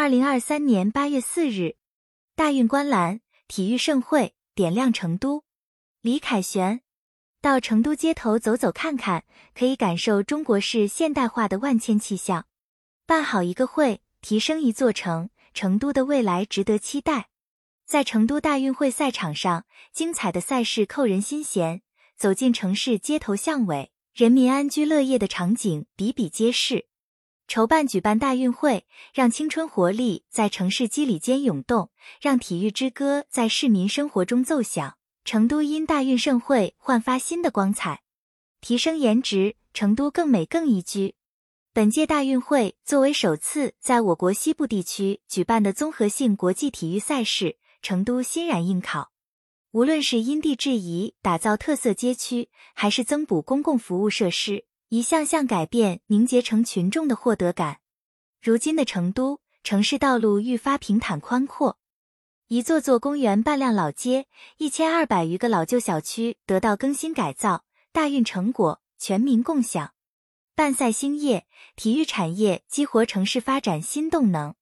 二零二三年八月四日，大运观澜，体育盛会点亮成都。李凯旋，到成都街头走走看看，可以感受中国式现代化的万千气象。办好一个会，提升一座城，成都的未来值得期待。在成都大运会赛场上，精彩的赛事扣人心弦。走进城市街头巷尾，人民安居乐业的场景比比皆是。筹办举办大运会，让青春活力在城市肌理间涌动，让体育之歌在市民生活中奏响。成都因大运盛会焕发新的光彩，提升颜值，成都更美更宜居。本届大运会作为首次在我国西部地区举办的综合性国际体育赛事，成都欣然应考。无论是因地制宜打造特色街区，还是增补公共服务设施。一项项改变凝结成群众的获得感。如今的成都，城市道路愈发平坦宽阔，一座座公园扮亮老街，一千二百余个老旧小区得到更新改造。大运成果，全民共享。办赛兴业，体育产业激活城市发展新动能。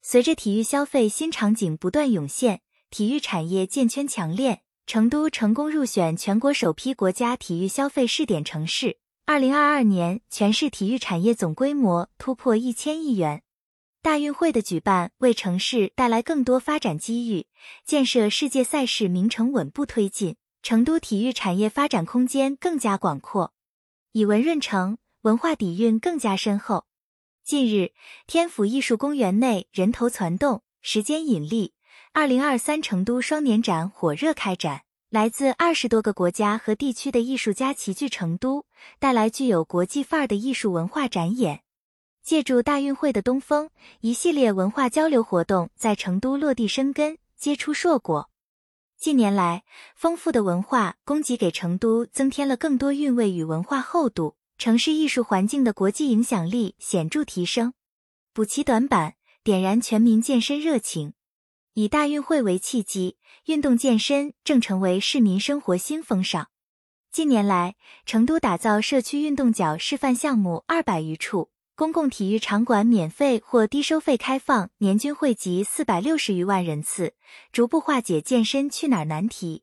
随着体育消费新场景不断涌现，体育产业建圈强链，成都成功入选全国首批国家体育消费试点城市。二零二二年，全市体育产业总规模突破一千亿元。大运会的举办为城市带来更多发展机遇，建设世界赛事名城稳步推进，成都体育产业发展空间更加广阔。以文润城，文化底蕴更加深厚。近日，天府艺术公园内人头攒动，时间引力。二零二三成都双年展火热开展。来自二十多个国家和地区的艺术家齐聚成都，带来具有国际范儿的艺术文化展演。借助大运会的东风，一系列文化交流活动在成都落地生根，结出硕果。近年来，丰富的文化供给给成都增添了更多韵味与文化厚度，城市艺术环境的国际影响力显著提升。补齐短板，点燃全民健身热情。以大运会为契机，运动健身正成为市民生活新风尚。近年来，成都打造社区运动脚示范项目二百余处，公共体育场馆免费或低收费开放，年均汇集四百六十余万人次，逐步化解健身去哪儿难题。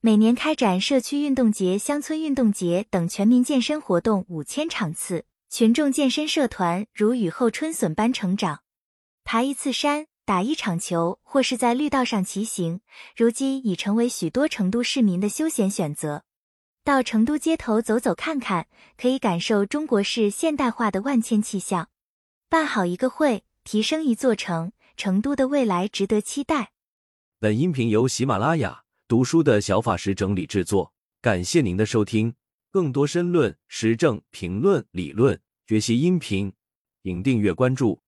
每年开展社区运动节、乡村运动节等全民健身活动五千场次，群众健身社团如雨后春笋般成长。爬一次山。打一场球，或是在绿道上骑行，如今已成为许多成都市民的休闲选择。到成都街头走走看看，可以感受中国式现代化的万千气象。办好一个会，提升一座城，成都的未来值得期待。本音频由喜马拉雅读书的小法师整理制作，感谢您的收听。更多深论、时政评论、理论学习音频，请订阅关注。